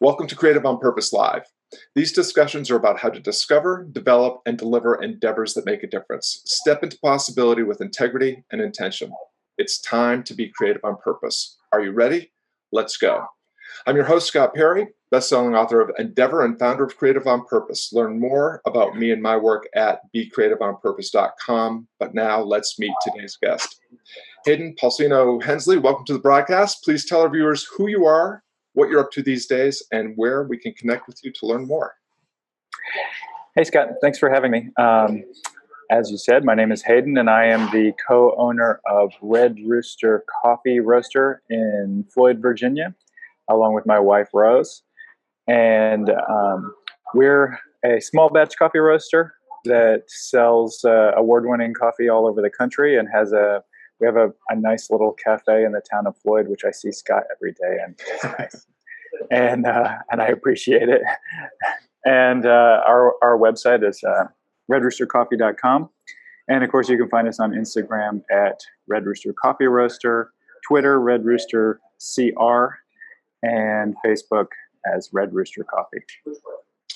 Welcome to Creative on Purpose Live. These discussions are about how to discover, develop, and deliver endeavors that make a difference. Step into possibility with integrity and intention. It's time to be creative on purpose. Are you ready? Let's go. I'm your host, Scott Perry, best-selling author of Endeavor and founder of Creative on Purpose. Learn more about me and my work at becreativeonpurpose.com. But now let's meet today's guest. Hayden Paulsino Hensley, welcome to the broadcast. Please tell our viewers who you are, what you're up to these days, and where we can connect with you to learn more. Hey, Scott. Thanks for having me. Um, as you said, my name is Hayden, and I am the co owner of Red Rooster Coffee Roaster in Floyd, Virginia, along with my wife, Rose. And um, we're a small batch coffee roaster that sells uh, award winning coffee all over the country and has a we have a, a nice little cafe in the town of Floyd, which I see Scott every day, and it's nice. and uh, and I appreciate it. And uh, our our website is uh, redroostercoffee.com. And of course, you can find us on Instagram at Red Rooster Coffee Roaster, Twitter, Red Rooster CR, and Facebook as Red Rooster Coffee.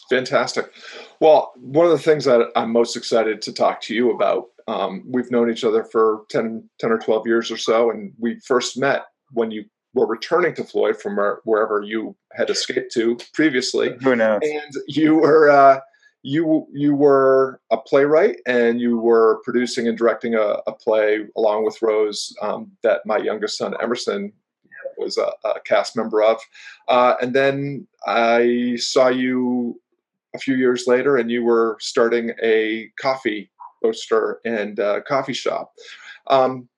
Fantastic. Well, one of the things that I'm most excited to talk to you about, um, we've known each other for 10, 10 or 12 years or so, and we first met when you were returning to Floyd from where, wherever you had escaped to previously. Who knows? And you were uh, you you were a playwright and you were producing and directing a, a play along with Rose um, that my youngest son Emerson was a, a cast member of. Uh, and then I saw you a few years later, and you were starting a coffee roaster and uh, coffee shop. Um,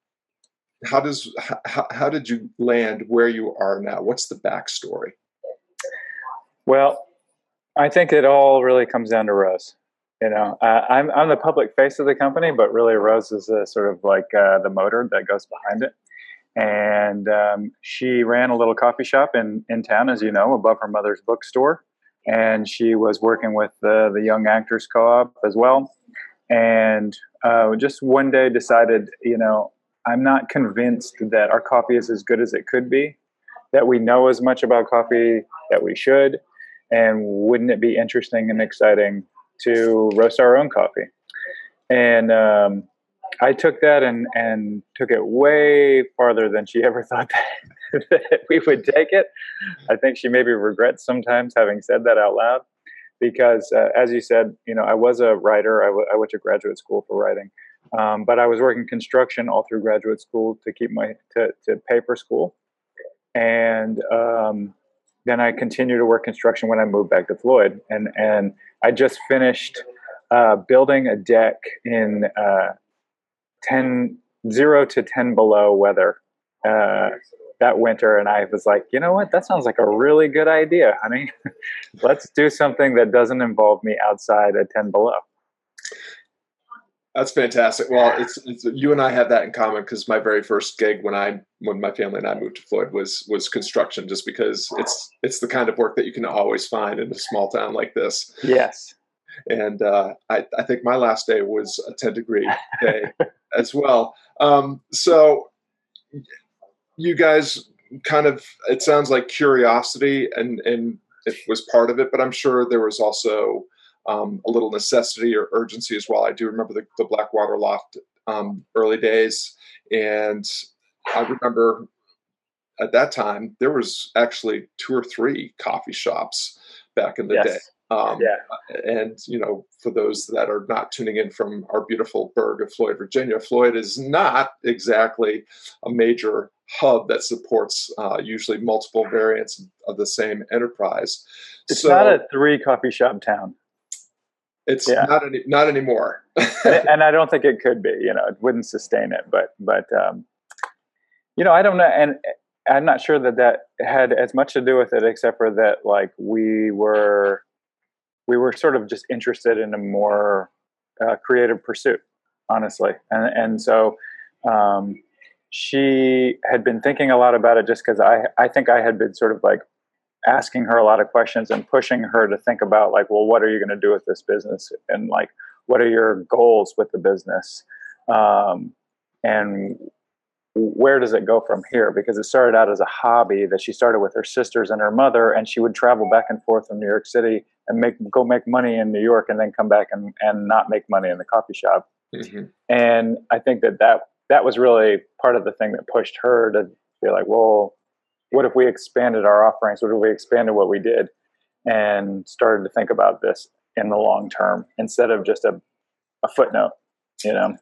how does how, how did you land where you are now? What's the backstory? Well, I think it all really comes down to Rose. You know, uh, I'm I'm the public face of the company, but really Rose is a sort of like uh, the motor that goes behind it. And um, she ran a little coffee shop in in town, as you know, above her mother's bookstore. And she was working with the the Young Actors Co-op as well. And uh, just one day decided, you know, I'm not convinced that our coffee is as good as it could be, that we know as much about coffee that we should and wouldn't it be interesting and exciting to roast our own coffee? And um, I took that and, and took it way farther than she ever thought that, that we would take it. I think she maybe regrets sometimes having said that out loud because, uh, as you said, you know, I was a writer. I, w- I went to graduate school for writing, um, but I was working construction all through graduate school to keep my to, to pay for school, and um, then I continued to work construction when I moved back to Floyd, and and I just finished uh, building a deck in uh, 10, 0 to ten below weather uh, that winter, and I was like, you know what, that sounds like a really good idea, honey. Let's do something that doesn't involve me outside at ten below. That's fantastic. Well, it's, it's, you and I have that in common because my very first gig when I when my family and I moved to Floyd was was construction, just because it's it's the kind of work that you can always find in a small town like this. Yes. And uh, I I think my last day was a ten degree day as well. Um, so you guys kind of it sounds like curiosity and and it was part of it, but I'm sure there was also um, a little necessity or urgency as well. I do remember the, the Blackwater Loft um, early days, and I remember at that time there was actually two or three coffee shops back in the yes. day. Um, yeah. And you know, for those that are not tuning in from our beautiful burg of Floyd, Virginia, Floyd is not exactly a major hub that supports uh, usually multiple variants of the same enterprise. It's so, not a three coffee shop town. It's yeah. not any, not anymore. and I don't think it could be. You know, it wouldn't sustain it. But but um, you know, I don't know, and I'm not sure that that had as much to do with it, except for that like we were we were sort of just interested in a more uh, creative pursuit, honestly, and and so. Um, she had been thinking a lot about it just because I, I think I had been sort of like asking her a lot of questions and pushing her to think about like well what are you going to do with this business and like what are your goals with the business um, and where does it go from here? Because it started out as a hobby that she started with her sisters and her mother, and she would travel back and forth from New York City and make go make money in New York, and then come back and, and not make money in the coffee shop. Mm-hmm. And I think that, that that was really part of the thing that pushed her to be like, well, what if we expanded our offerings? What if we expanded what we did and started to think about this in the long term instead of just a, a footnote, you know?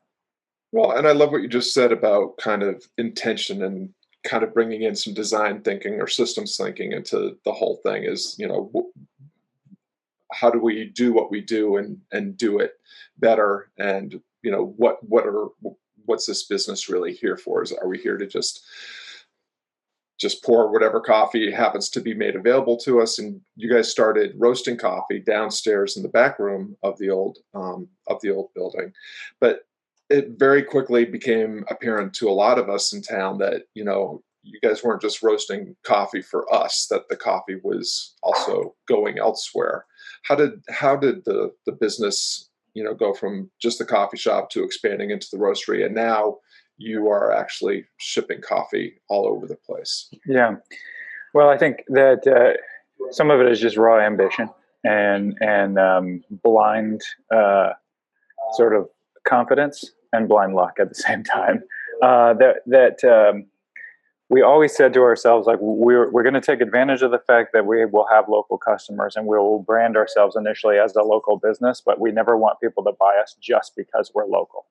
Well, and I love what you just said about kind of intention and kind of bringing in some design thinking or systems thinking into the whole thing is, you know, how do we do what we do and and do it better and you know what what are what's this business really here for? Is are we here to just just pour whatever coffee happens to be made available to us? And you guys started roasting coffee downstairs in the back room of the old um, of the old building. But it very quickly became apparent to a lot of us in town that you know you guys weren't just roasting coffee for us that the coffee was also going elsewhere. How did how did the the business you know go from just the coffee shop to expanding into the roastery and now you are actually shipping coffee all over the place yeah well i think that uh, some of it is just raw ambition and and um, blind uh, sort of confidence and blind luck at the same time. Uh, that that um, we always said to ourselves, like we're we're going to take advantage of the fact that we will have local customers and we'll brand ourselves initially as a local business, but we never want people to buy us just because we're local.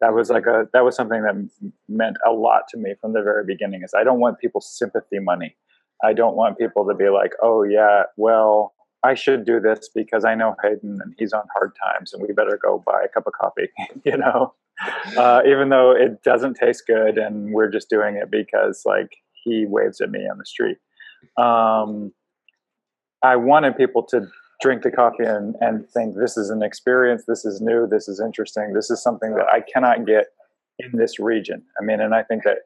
That was like a that was something that meant a lot to me from the very beginning. Is I don't want people's sympathy money. I don't want people to be like, oh yeah, well I should do this because I know Hayden and he's on hard times and we better go buy a cup of coffee, you know, uh, even though it doesn't taste good and we're just doing it because like he waves at me on the street. Um, I wanted people to drink the coffee and, and think this is an experience, this is new, this is interesting, this is something that I cannot get in this region. I mean, and I think that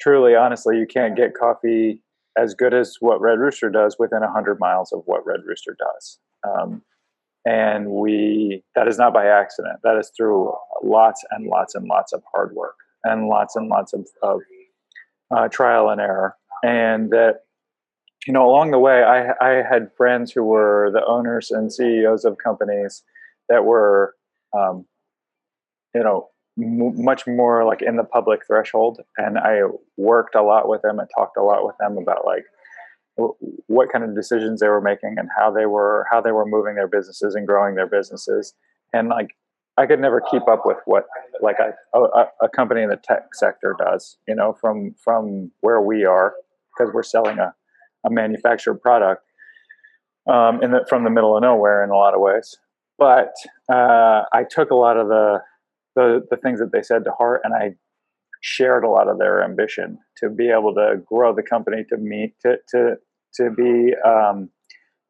truly, honestly, you can't get coffee as good as what Red Rooster does within 100 miles of what Red Rooster does. Um, and we that is not by accident. That is through lots and lots and lots of hard work and lots and lots of, of uh, trial and error. And that you know along the way, I, I had friends who were the owners and CEOs of companies that were um, you know much more like in the public threshold and i worked a lot with them and talked a lot with them about like what kind of decisions they were making and how they were how they were moving their businesses and growing their businesses and like i could never keep up with what like a, a, a company in the tech sector does you know from from where we are because we're selling a, a manufactured product um, in the, from the middle of nowhere in a lot of ways. But uh, i took a lot of the the the things that they said to heart, and I shared a lot of their ambition to be able to grow the company, to meet, to to to be um,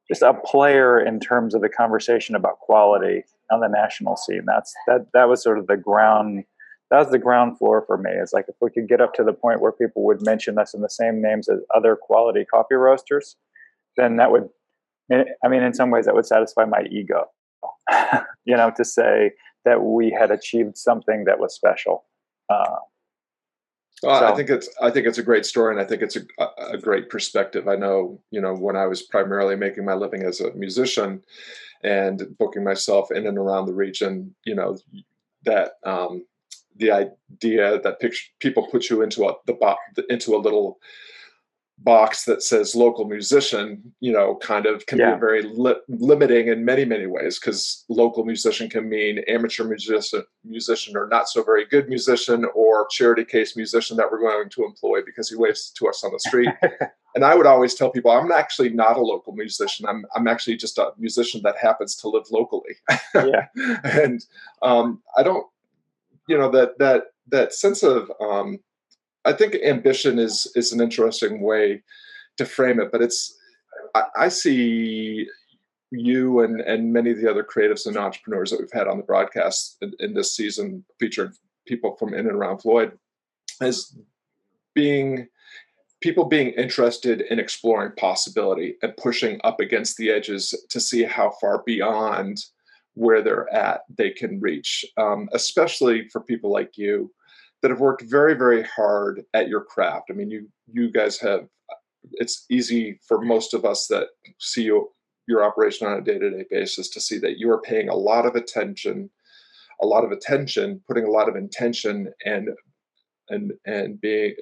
just a player in terms of the conversation about quality on the national scene. That's that that was sort of the ground. That was the ground floor for me. It's like if we could get up to the point where people would mention us in the same names as other quality coffee roasters, then that would. I mean, in some ways, that would satisfy my ego. you know, to say that we had achieved something that was special. Uh, well, so. I think it's I think it's a great story, and I think it's a, a great perspective. I know, you know, when I was primarily making my living as a musician and booking myself in and around the region, you know, that um, the idea that picture, people put you into a the into a little box that says local musician, you know, kind of can yeah. be very li- limiting in many, many ways because local musician can mean amateur musician, musician or not so very good musician or charity case musician that we're going to employ because he waves to us on the street. and I would always tell people, I'm actually not a local musician. I'm, I'm actually just a musician that happens to live locally. yeah. and um, I don't, you know, that, that, that sense of, um, I think ambition is is an interesting way to frame it, but it's I, I see you and and many of the other creatives and entrepreneurs that we've had on the broadcast in, in this season, featuring people from in and around Floyd, as being people being interested in exploring possibility and pushing up against the edges to see how far beyond where they're at they can reach um, especially for people like you that have worked very, very hard at your craft. I mean, you you guys have. It's easy for most of us that see you, your operation on a day-to-day basis to see that you are paying a lot of attention, a lot of attention, putting a lot of intention and and and being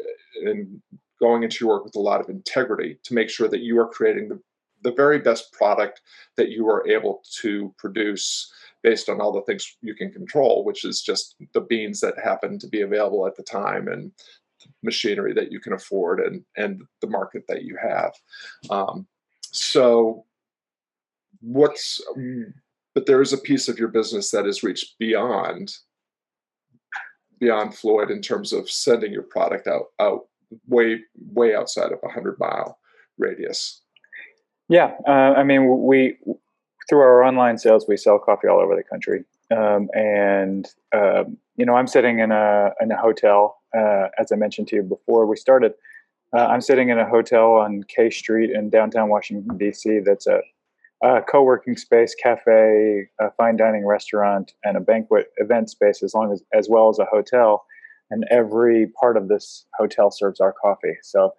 and going into your work with a lot of integrity to make sure that you are creating the, the very best product that you are able to produce based on all the things you can control, which is just the beans that happen to be available at the time and machinery that you can afford and and the market that you have. Um, so, what's but there is a piece of your business that has reached beyond beyond Floyd in terms of sending your product out out way way outside of a hundred mile radius. Yeah, uh, I mean, we through our online sales, we sell coffee all over the country, um, and um, you know, I'm sitting in a in a hotel, uh, as I mentioned to you before we started. Uh, I'm sitting in a hotel on K Street in downtown Washington D.C. That's a, a co-working space, cafe, a fine dining restaurant, and a banquet event space, as long as as well as a hotel and every part of this hotel serves our coffee. So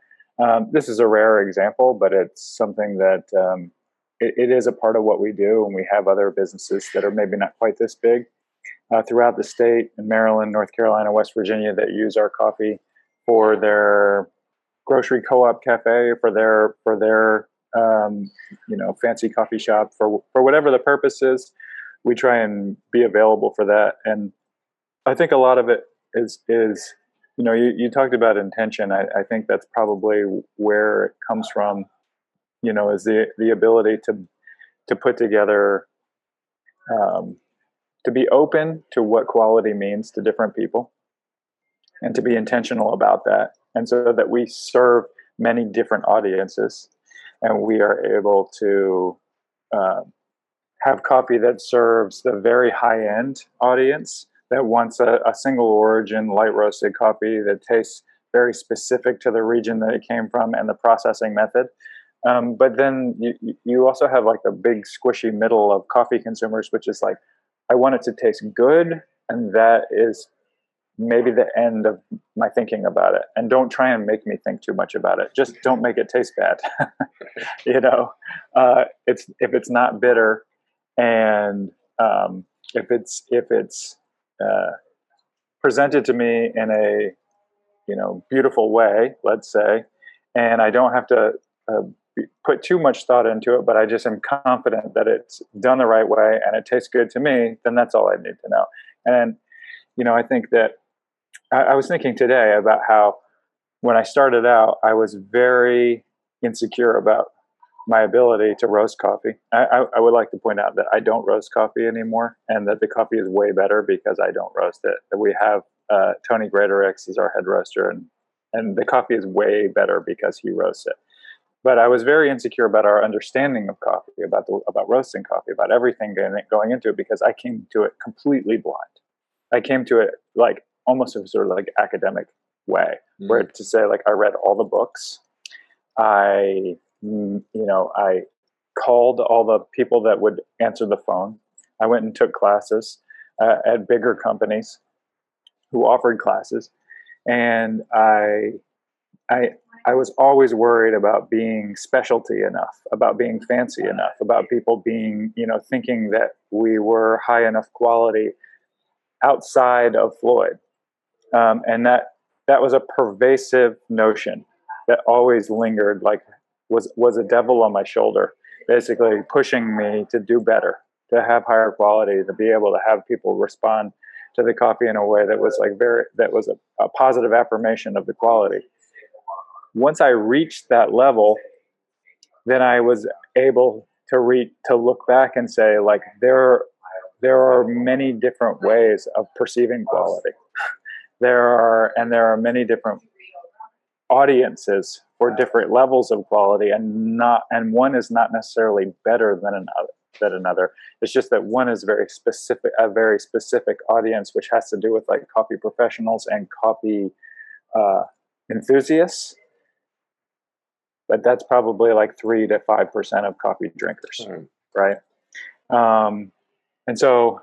um, this is a rare example, but it's something that um, it, it is a part of what we do, and we have other businesses that are maybe not quite this big uh, throughout the state in Maryland, North Carolina, West Virginia that use our coffee for their grocery co-op cafe, for their for their um, you know fancy coffee shop, for for whatever the purpose is. We try and be available for that, and I think a lot of it is is you know you, you talked about intention I, I think that's probably where it comes from you know is the the ability to to put together um, to be open to what quality means to different people and to be intentional about that and so that we serve many different audiences and we are able to uh, have coffee that serves the very high end audience that wants a, a single origin light roasted coffee that tastes very specific to the region that it came from and the processing method. Um, but then you, you also have like a big squishy middle of coffee consumers, which is like, I want it to taste good. And that is maybe the end of my thinking about it. And don't try and make me think too much about it. Just don't make it taste bad. you know, uh, it's, if it's not bitter and um, if it's, if it's uh, presented to me in a you know beautiful way, let's say, and I don't have to uh, put too much thought into it, but I just am confident that it's done the right way and it tastes good to me, then that's all I need to know. And you know, I think that I, I was thinking today about how when I started out, I was very insecure about my ability to roast coffee. I, I, I, would like to point out that I don't roast coffee anymore, and that the coffee is way better because I don't roast it. We have uh, Tony Greatorex is our head roaster, and and the coffee is way better because he roasts it. But I was very insecure about our understanding of coffee, about the, about roasting coffee, about everything going, into it because I came to it completely blind. I came to it like almost a sort of like academic way, mm-hmm. where to say like I read all the books, I you know, I called all the people that would answer the phone. I went and took classes uh, at bigger companies who offered classes, and I, I, I was always worried about being specialty enough, about being fancy enough, about people being, you know, thinking that we were high enough quality outside of Floyd, um, and that that was a pervasive notion that always lingered like was was a devil on my shoulder, basically pushing me to do better, to have higher quality, to be able to have people respond to the coffee in a way that was like very that was a, a positive affirmation of the quality. Once I reached that level, then I was able to read to look back and say like there there are many different ways of perceiving quality. There are and there are many different audiences for different levels of quality and not and one is not necessarily better than another than another it's just that one is very specific a very specific audience which has to do with like coffee professionals and coffee uh, enthusiasts but that's probably like three to five percent of coffee drinkers mm. right um, and so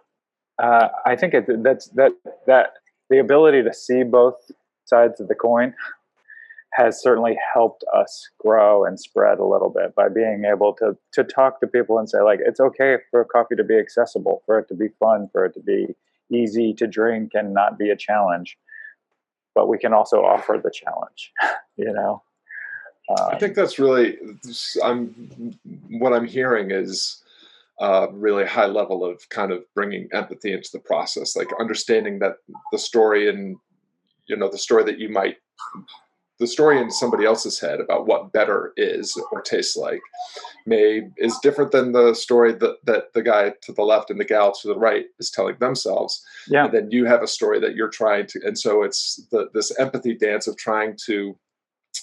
uh, i think it, that's that that the ability to see both sides of the coin has certainly helped us grow and spread a little bit by being able to to talk to people and say like it's okay for coffee to be accessible for it to be fun for it to be easy to drink and not be a challenge but we can also offer the challenge you know i think that's really i'm what i'm hearing is uh, really high level of kind of bringing empathy into the process like understanding that the story and you know the story that you might the story in somebody else's head about what better is or tastes like may is different than the story that, that the guy to the left and the gal to the right is telling themselves. Yeah. And then you have a story that you're trying to and so it's the this empathy dance of trying to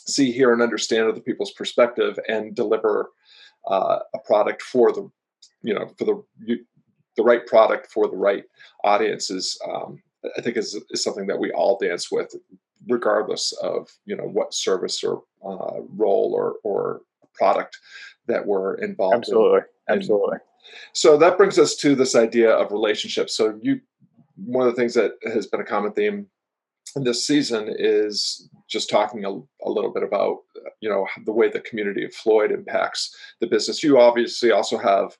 see hear and understand other people's perspective and deliver uh, a product for the you know for the you, the right product for the right audiences um, i think is, is something that we all dance with regardless of you know what service or uh, role or or product that we're involved absolutely. In. absolutely. so that brings us to this idea of relationships. So you one of the things that has been a common theme this season is just talking a, a, little bit about you know the way the community of floyd impacts the business you obviously also have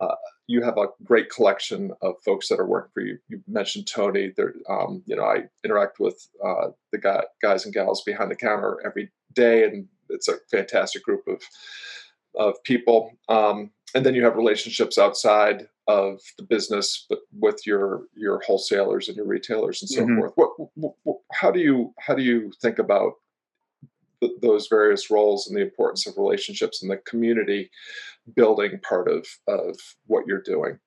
uh, you have a great collection of folks that are working for you. You mentioned Tony. There, um, you know, I interact with uh, the guy, guys and gals behind the counter every day, and it's a fantastic group of of people. Um, and then you have relationships outside of the business, but with your your wholesalers and your retailers and so mm-hmm. forth. What, what, how do you how do you think about th- those various roles and the importance of relationships and the community building part of of what you're doing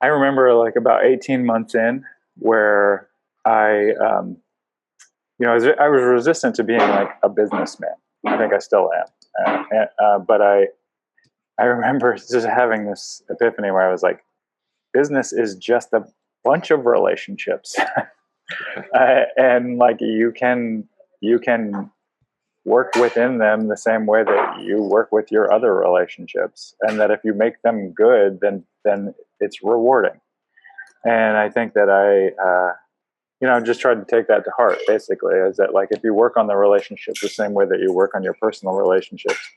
i remember like about 18 months in where i um, you know I was, I was, resistant to being like a businessman i think i still am uh, uh, but i i remember just having this epiphany where i was like business is just a bunch of relationships. Uh, and like you can you can work within them the same way that you work with your other relationships and that if you make them good then then it's rewarding. And i think that i uh, you know just tried to take that to heart basically is that like if you work on the relationships the same way that you work on your personal relationships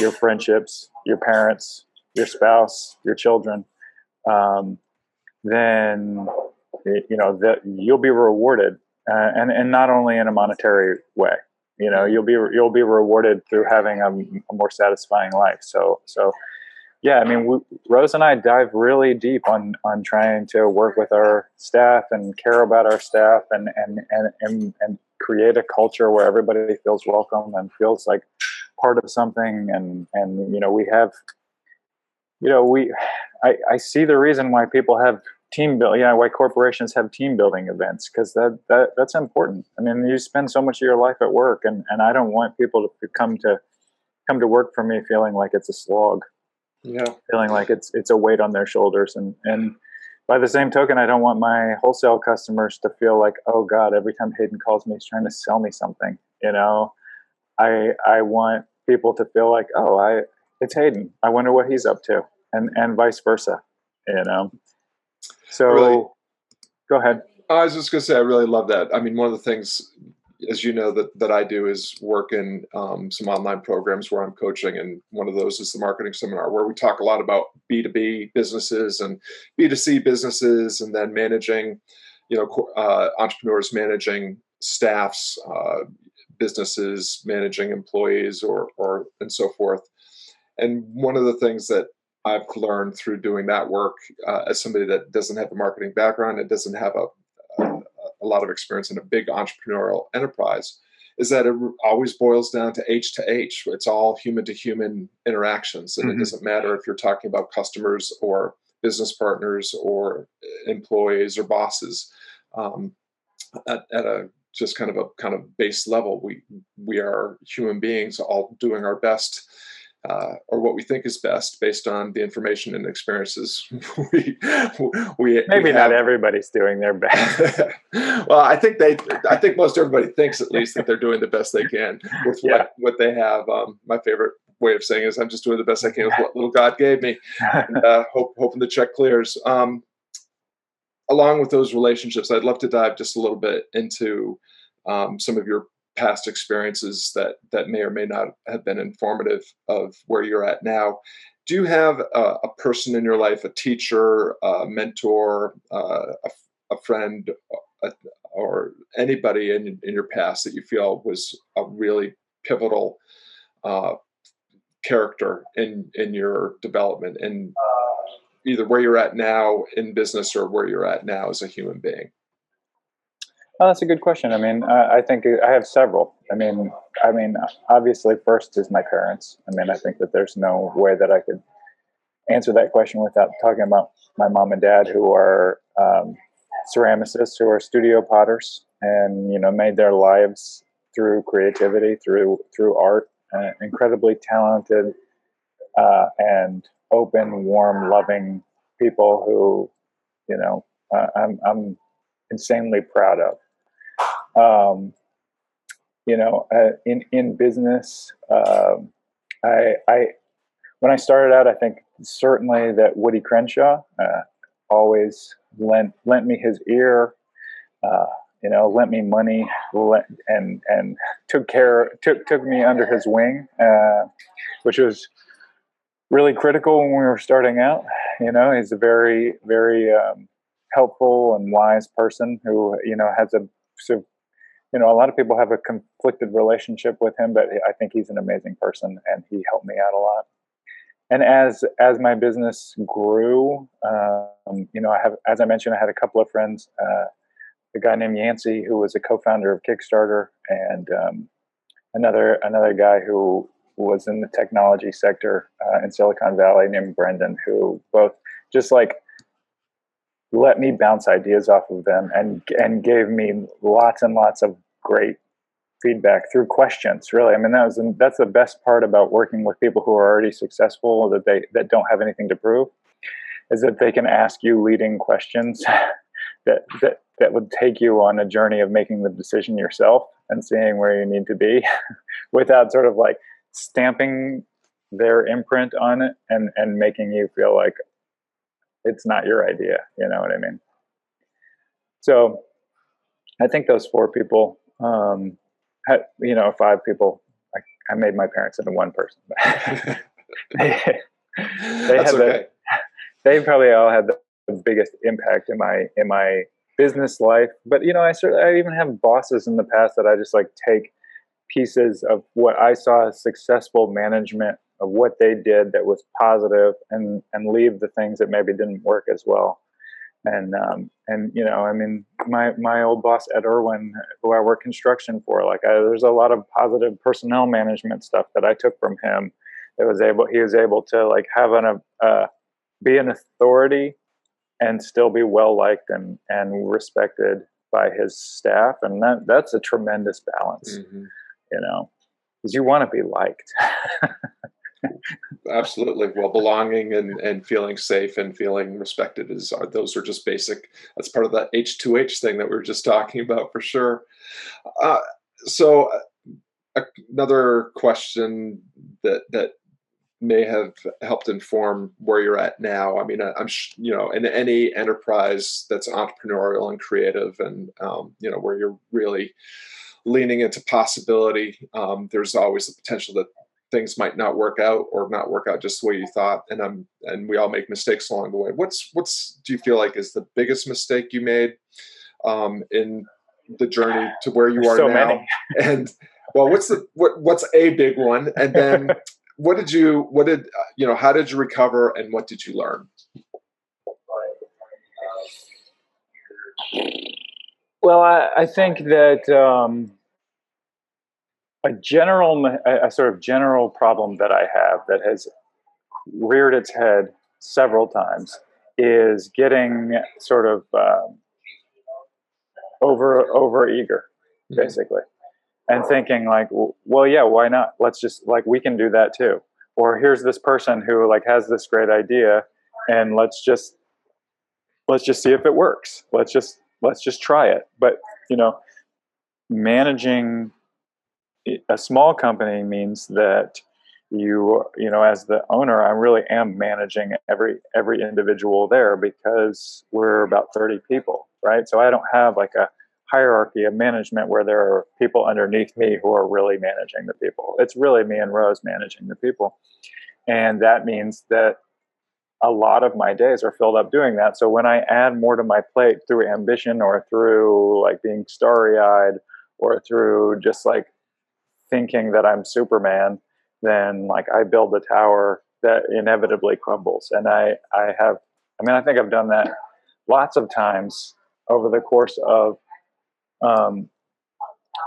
your friendships your parents your spouse your children um, then you know that you'll be rewarded uh, and and not only in a monetary way you know you'll be you'll be rewarded through having a, a more satisfying life. So so yeah i mean we, rose and i dive really deep on on trying to work with our staff and care about our staff and and and and, and create a culture where everybody feels welcome and feels like part of something and and you know we have you know we i i see the reason why people have team build yeah why corporations have team building events because that, that that's important. I mean you spend so much of your life at work and and i don't want people to come to come to work for me feeling like it's a slog. Yeah. Feeling like it's it's a weight on their shoulders and and by the same token i don't want my wholesale customers to feel like oh god every time hayden calls me he's trying to sell me something you know i i want people to feel like oh i it's hayden i wonder what he's up to and and vice versa you know so really, go ahead. I was just going to say, I really love that. I mean, one of the things, as you know, that, that I do is work in um, some online programs where I'm coaching. And one of those is the marketing seminar, where we talk a lot about B2B businesses and B2C businesses, and then managing, you know, uh, entrepreneurs managing staffs, uh, businesses managing employees, or, or and so forth. And one of the things that I've learned through doing that work uh, as somebody that doesn't have a marketing background and doesn't have a, a, a, lot of experience in a big entrepreneurial enterprise is that it always boils down to H to H. It's all human to human interactions. And mm-hmm. it doesn't matter if you're talking about customers or business partners or employees or bosses. Um, at, at a just kind of a kind of base level, we we are human beings all doing our best uh, or what we think is best based on the information and experiences we, we maybe we not everybody's doing their best. Well i think they i think most everybody thinks at least that they're doing the best they can with yeah. what, what they have. Um, my favorite way of saying is i'm just doing the best i can with what little god gave me and, uh, hope, hoping the check clears. Um, along with those relationships, I'd love to dive just a little bit into um, some of your past experiences that that may or may not have been informative of where you're at now. Do you have a, a person in your life, a teacher, a mentor, uh, a, a, friend, a, or anybody in, in your past that you feel was a really pivotal uh, character in in your development and either where you're at now in business or where you're at now as a human being? Oh, that's a good question. I mean, I, I think I have several. I mean, I mean, obviously, first is my parents. I mean, I think that there's no way that I could answer that question without talking about my mom and dad, who are um, ceramicists, who are studio potters, and you know, made their lives through creativity, through through art. Uh, incredibly talented uh, and open, warm, loving people who, you know, uh, I'm I'm insanely proud of. Um, you know, uh, in in business, um, I I when I started out, I think certainly that Woody Crenshaw uh, always lent lent me his ear. Uh, you know, lent me money, and and took care took took me under his wing, uh, which was really critical when we were starting out. You know, he's a very, very um, helpful and wise person who, you know, has a, so, you know, a lot of people have a conflicted relationship with him, but I think he's an amazing person and he helped me out a lot. And as as my business grew, um, you know, I have, as I mentioned, I had a couple of friends. Uh, a guy named Yancey, who was a co-founder of Kickstarter, and um, another another guy who was in the technology sector uh, in Silicon Valley named Brendan, who both just like let me bounce ideas off of them and and gave me lots and lots of great feedback through questions really. I mean that was that's the best part about working with people who are already successful that they that don't have anything to prove is that they can ask you leading questions that that that would take you on a journey of making the decision yourself and seeing where you need to be without sort of like stamping their imprint on it and and making you feel like it's not your idea you know what i mean? So i think those four people um had, you know five people I, I made my parents into one person. They, they had okay. the, they probably all had the, the biggest impact in my in my business life. But you know i certainly i even have bosses in the past that i just like take pieces of what I saw as successful management of what they did that was positive and and leave the things that maybe didn't work as well. And um, and you know, I mean, my my old boss Ed Irwin, who I work construction for, like I, there's a lot of positive personnel management stuff that I took from him. That was able he was able to like have an uh, be an authority and still be well liked and and respected by his staff, and that that's a tremendous balance. Mm-hmm you know, because you want to be liked. Absolutely. Well, belonging and, and feeling safe and feeling respected is are those are just basic. That's part of that H two H thing that we were just talking about for sure. Uh, so, uh, another question that that may have helped inform where you're at now. I mean, I, am you know, in any enterprise that's entrepreneurial and creative, and um, you know, where you're really leaning into possibility. Um, there's always the potential that things might not work out or not work out just the way you thought and i'm and we all make mistakes along the way. What's what's do you feel like is the biggest mistake you made um, in the journey to where you are so now? and well what's the what what's a big one? And then what did you what did you know how did you recover and what did you learn well, I, I think that um, a general, a, a, sort of general problem that I have that has reared its head several times is getting sort of um, over over eager, mm-hmm. basically, and thinking like, well, yeah, why not? Let's just like we can do that too. Or here's this person who like has this great idea, and let's just let's just see if it works. Let's just let's just try it. But you know, managing a small company means that you you know as the owner i really am managing every every individual there because we're about 30 people right? So i don't have like a hierarchy of management where there are people underneath me who are really managing the people. It's really me and rose managing the people. And that means that a lot of my days are filled up doing that so when i add more to my plate through ambition or through like being starry-eyed or through just like thinking that i'm superman then like I build a tower that inevitably crumbles. And I, I have, I mean, I think I've done that lots of times over the course of, um,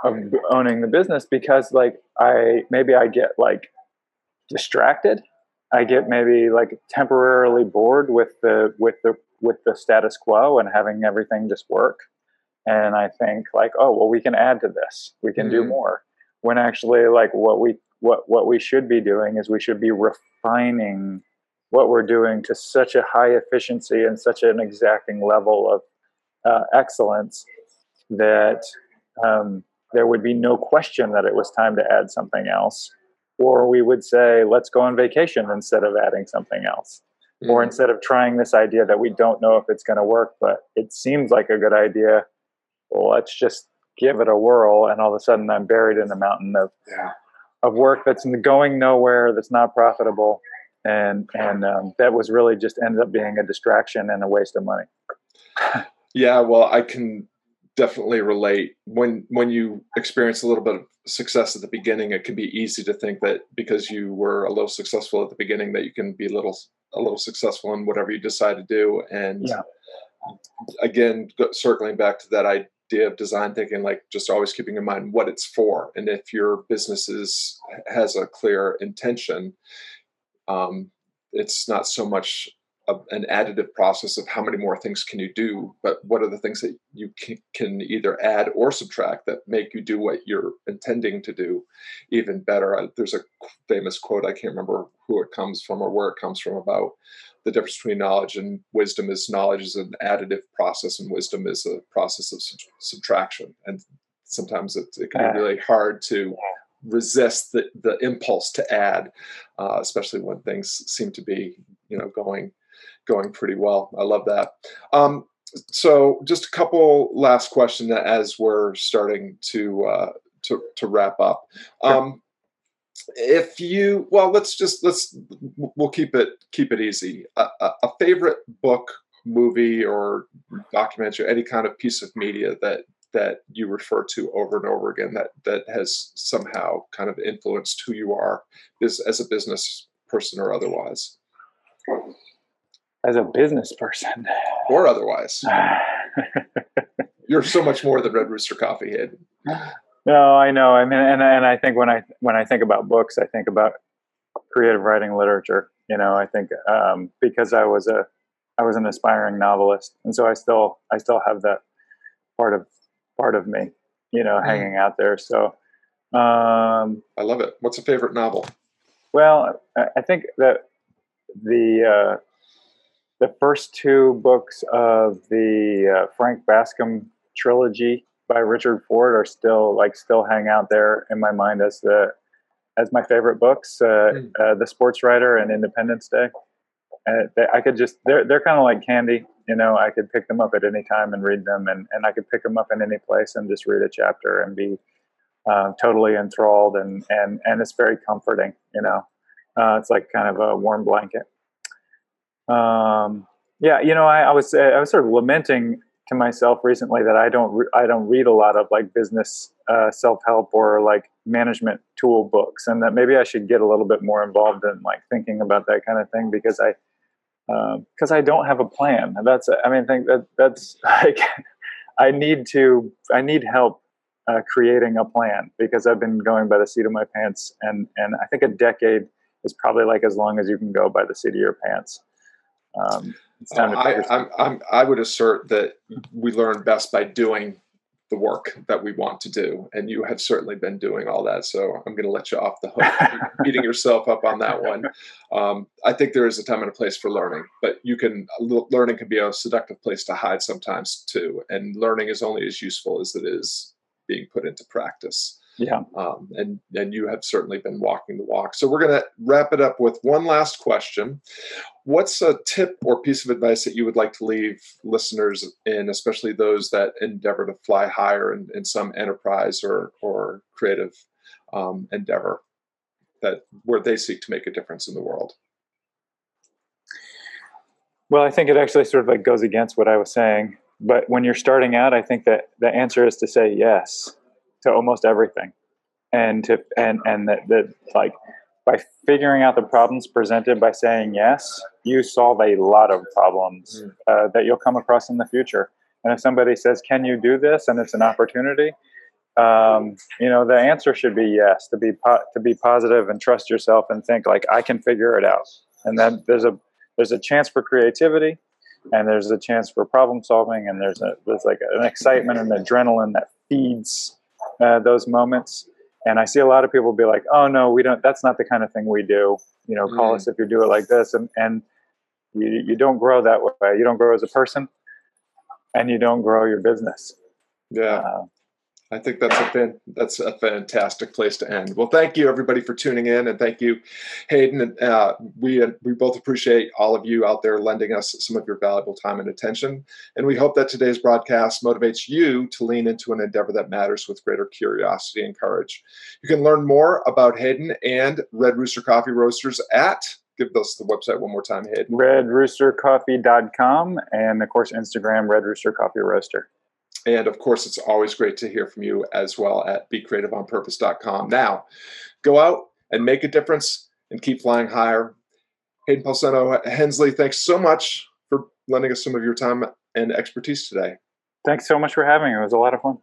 of owning the business because like I, maybe I get like distracted. I get maybe like temporarily bored with the, with the, with the status quo and having everything just work. And I think like, oh, well, we can add to this. We can mm-hmm. do more. When actually like what we what what we should be doing is we should be refining what we're doing to such a high efficiency and such an exacting level of uh, excellence that um, there would be no question that it was time to add something else or we would say let's go on vacation instead of adding something else mm. or instead of trying this idea that we don't know if it's going to work but it seems like a good idea well let's just give it a whirl and all of a sudden i'm buried in a mountain of yeah of work that's going nowhere, that's not profitable, and and um, that was really just ended up being a distraction and a waste of money. yeah, well, I can definitely relate. When when you experience a little bit of success at the beginning it can be easy to think that because you were a little successful at the beginning that you can be a little a little successful in whatever you decide to do. And yeah. again circling back to that idea of design thinking like just always keeping in mind what it's for. And if your business is has a clear intention um, it's not so much a, an additive process of how many more things can you do but what are the things that you can, can either add or subtract that make you do what you're intending to do even better? I, there's a famous quote i can't remember who it comes from or where it comes from about the difference between knowledge and wisdom is knowledge is an additive process and wisdom is a process of sub- subtraction. And sometimes it, it can be really hard to resist the, the impulse to add uh, especially when things seem to be you know going going pretty well. I love that. Um, so just a couple last questions as we're starting to uh, to, to wrap up. Um, if you well let's just let's we'll keep it keep it easy. A, a, favorite book movie or documentary any kind of piece of media that that you refer to over and over again that that has somehow kind of influenced who you are is as a business person or otherwise as a business person or otherwise you're so much more than red rooster coffee head no, I know. I mean, and and I think when I when I think about books, I think about creative writing literature. You know, I think um, because I was a I was an aspiring novelist, and so I still I still have that part of part of me, you know, mm. hanging out there. So um, I love it. What's a favorite novel? Well, I think that the uh, the first two books of the uh, Frank Bascombe trilogy by Richard Ford are still like still hang out there in my mind as the as my favorite books, uh, mm. uh, The Sportswriter and Independence Day. And they, I could just they're they're kind of like candy, you know. I could pick them up at any time and read them, and and I could pick them up in any place and just read a chapter and be uh, totally enthralled, and and and it's very comforting, you know. Uh, it's like kind of a warm blanket. Um, yeah, you know, I, I was I was sort of lamenting to myself recently that I don't re- I don't read a lot of like business uh, self help or like management tool books, and that maybe I should get a little bit more involved in like thinking about that kind of thing because I because um, I don't have a plan. That's I mean think that that's like I need to I need help uh, creating a plan because I've been going by the seat of my pants, and and I think a decade is probably like as long as you can go by the seat of your pants. Um, uh, I, I'm, I'm, I would assert that we learn best by doing the work that we want to do, and you have certainly been doing all that. So I'm going to let you off the hook, beating yourself up on that one. Um, I think there is a time and a place for learning, but you can learning can be a seductive place to hide sometimes too, and learning is only as useful as it is being put into practice. Yeah. Um, and and you have certainly been walking the walk. So we're going to wrap it up with one last question. What's a tip or piece of advice that you would like to leave listeners in, especially those that endeavor to fly higher in, in some enterprise or or creative um, endeavor that where they seek to make a difference in the world? Well, I think it actually sort of like goes against what I was saying. But when you're starting out, I think that the answer is to say yes to almost everything, and to and and that that like by figuring out the problems presented by saying yes, you solve a lot of problems mm. uh, that you'll come across in the future. And if somebody says, "Can you do this?" and it's an opportunity, um, you know, the answer should be yes. To be po- to be positive and trust yourself and think like I can figure it out. And then there's a there's a chance for creativity, and there's a chance for problem solving, and there's a there's like an excitement and adrenaline that feeds uh, those moments. And I see a lot of people be like, "Oh no, we don't. That's not the kind of thing we do." You know, call mm. us if you do it like this, and and you you don't grow that way. You don't grow as a person, and you don't grow your business. Yeah. Uh, I think that's a fan, that's a fantastic place to end. Well, thank you everybody for tuning in, and thank you, Hayden. Uh, we we both appreciate all of you out there lending us some of your valuable time and attention, and we hope that today's broadcast motivates you to lean into an endeavor that matters with greater curiosity and courage. You can learn more about Hayden and Red Rooster Coffee Roasters at give us the website one more time, Hayden. RedRoosterCoffee.com and of course Instagram Red Rooster Coffee Roaster. And of course, it's always great to hear from you as well at becreativeonpurpose.com. Now, go out and make a difference and keep flying higher. Hayden Polseno-Hensley, thanks so much for lending us some of your time and expertise today. Thanks so much for having me. It was a lot of fun.